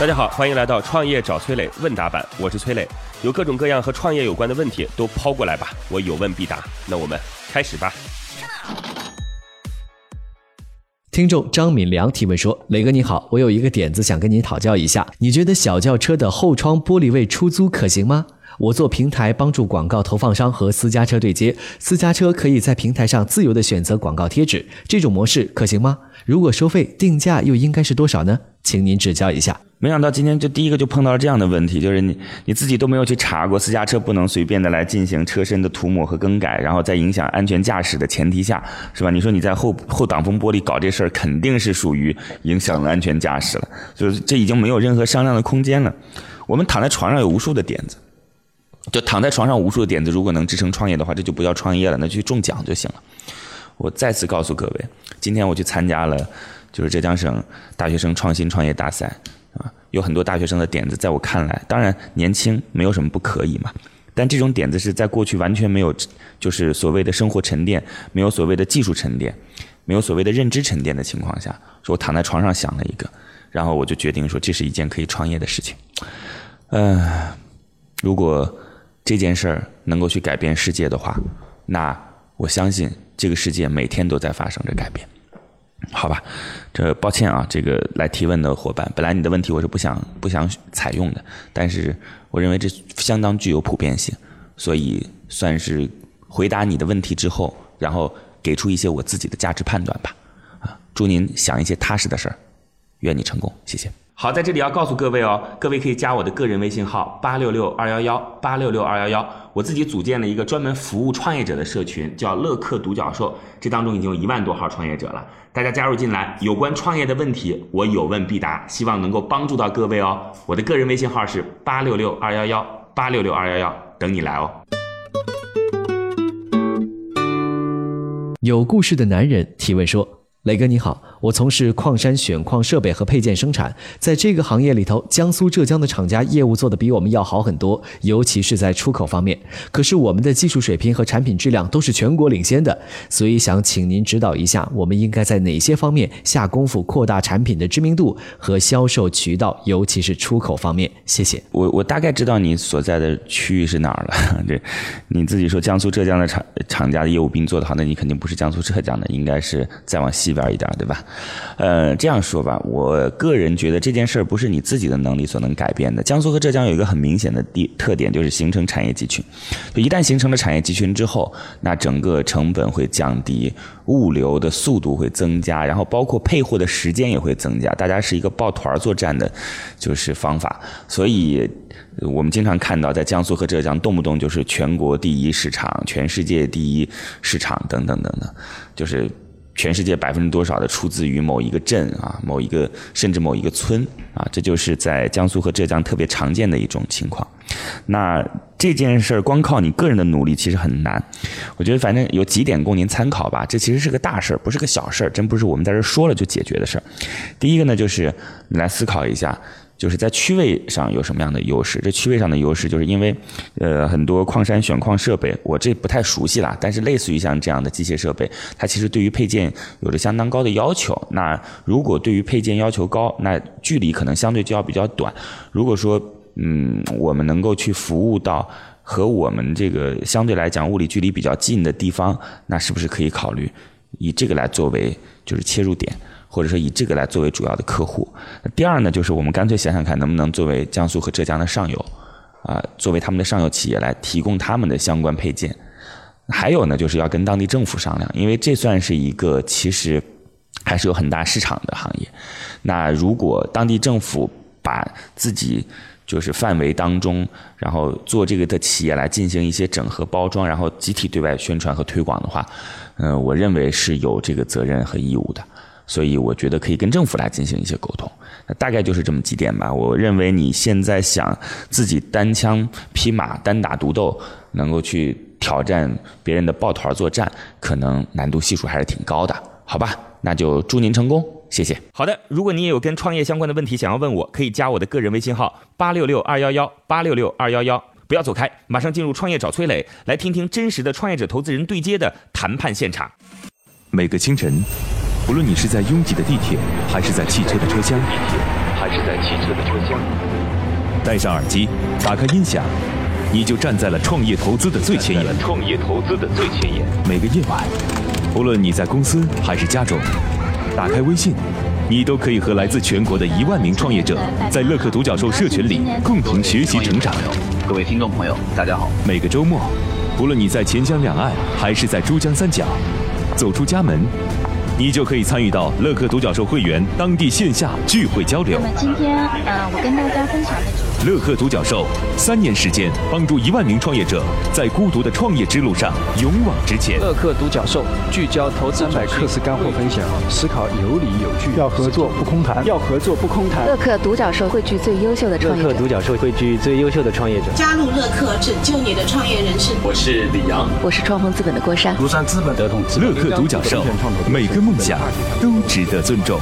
大家好，欢迎来到创业找崔磊问答版，我是崔磊，有各种各样和创业有关的问题都抛过来吧，我有问必答。那我们开始吧。听众张敏良提问说：“磊哥你好，我有一个点子想跟您讨教一下，你觉得小轿车的后窗玻璃位出租可行吗？我做平台帮助广告投放商和私家车对接，私家车可以在平台上自由的选择广告贴纸，这种模式可行吗？如果收费定价又应该是多少呢？请您指教一下。”没想到今天就第一个就碰到了这样的问题，就是你你自己都没有去查过私家车不能随便的来进行车身的涂抹和更改，然后在影响安全驾驶的前提下，是吧？你说你在后后挡风玻璃搞这事儿，肯定是属于影响了安全驾驶了，就是这已经没有任何商量的空间了。我们躺在床上有无数的点子，就躺在床上无数的点子，如果能支撑创业的话，这就不叫创业了，那就去中奖就行了。我再次告诉各位，今天我去参加了就是浙江省大学生创新创业大赛。有很多大学生的点子，在我看来，当然年轻没有什么不可以嘛。但这种点子是在过去完全没有，就是所谓的生活沉淀，没有所谓的技术沉淀，没有所谓的认知沉淀的情况下，说我躺在床上想了一个，然后我就决定说这是一件可以创业的事情。嗯，如果这件事儿能够去改变世界的话，那我相信这个世界每天都在发生着改变。好吧，这抱歉啊，这个来提问的伙伴，本来你的问题我是不想不想采用的，但是我认为这相当具有普遍性，所以算是回答你的问题之后，然后给出一些我自己的价值判断吧。啊，祝您想一些踏实的事儿，愿你成功，谢谢。好，在这里要告诉各位哦，各位可以加我的个人微信号八六六二幺幺八六六二幺幺，我自己组建了一个专门服务创业者的社群，叫乐客独角兽，这当中已经有一万多号创业者了，大家加入进来，有关创业的问题，我有问必答，希望能够帮助到各位哦。我的个人微信号是八六六二幺幺八六六二幺幺，等你来哦。有故事的男人提问说。磊哥你好，我从事矿山选矿设备和配件生产，在这个行业里头，江苏、浙江的厂家业务做得比我们要好很多，尤其是在出口方面。可是我们的技术水平和产品质量都是全国领先的，所以想请您指导一下，我们应该在哪些方面下功夫扩大产品的知名度和销售渠道，尤其是出口方面。谢谢。我我大概知道你所在的区域是哪儿了。对，你自己说江苏、浙江的厂厂家的业务并做得好，那你肯定不是江苏、浙江的，应该是再往西。边一点，对吧？呃，这样说吧，我个人觉得这件事儿不是你自己的能力所能改变的。江苏和浙江有一个很明显的地特点，就是形成产业集群。就一旦形成了产业集群之后，那整个成本会降低，物流的速度会增加，然后包括配货的时间也会增加。大家是一个抱团作战的，就是方法。所以我们经常看到，在江苏和浙江，动不动就是全国第一市场、全世界第一市场等等等等，就是。全世界百分之多少的出自于某一个镇啊，某一个甚至某一个村啊，这就是在江苏和浙江特别常见的一种情况。那这件事儿光靠你个人的努力其实很难。我觉得反正有几点供您参考吧。这其实是个大事儿，不是个小事儿，真不是我们在这说了就解决的事儿。第一个呢，就是你来思考一下。就是在区位上有什么样的优势？这区位上的优势，就是因为，呃，很多矿山选矿设备，我这不太熟悉啦。但是类似于像这样的机械设备，它其实对于配件有着相当高的要求。那如果对于配件要求高，那距离可能相对就要比较短。如果说，嗯，我们能够去服务到和我们这个相对来讲物理距离比较近的地方，那是不是可以考虑以这个来作为就是切入点？或者说以这个来作为主要的客户。第二呢，就是我们干脆想想看，能不能作为江苏和浙江的上游，啊，作为他们的上游企业来提供他们的相关配件。还有呢，就是要跟当地政府商量，因为这算是一个其实还是有很大市场的行业。那如果当地政府把自己就是范围当中，然后做这个的企业来进行一些整合包装，然后集体对外宣传和推广的话，嗯，我认为是有这个责任和义务的。所以我觉得可以跟政府来进行一些沟通，那大概就是这么几点吧。我认为你现在想自己单枪匹马、单打独斗，能够去挑战别人的抱团作战，可能难度系数还是挺高的，好吧？那就祝您成功，谢谢。好的，如果你也有跟创业相关的问题想要问我，可以加我的个人微信号八六六二幺幺八六六二幺幺，不要走开，马上进入创业找崔磊，来听听真实的创业者投资人对接的谈判现场。每个清晨。不论你是在拥挤的地铁，还是在汽车的车厢，还是在汽车的车厢？戴上耳机，打开音响，你就站在了创业投资的最前沿。创业投资的最前沿。每个夜晚，无论你在公司还是家中，打开微信，你都可以和来自全国的一万名创业者，在乐客独角兽社群里共同学习成长。各位听众朋友，大家好。每个周末，无论你在钱江两岸还是在珠江三角，走出家门。你就可以参与到乐客独角兽会员当地线下聚会交流。那么今天，呃，我跟大家分享的主题。乐客独角兽三年时间，帮助一万名创业者在孤独的创业之路上勇往直前。乐客独角兽聚焦投资百课时干货分享，思考有理有据，要合作不空谈，要合作不空谈。乐客独角兽汇聚最优秀的创业者。乐客独角兽汇聚最优秀的创业者。加入乐客，拯救你的创业人生。我是李阳，我是创丰资本的郭珊。庐山资本德同。乐客独角兽，每个梦想都值得尊重。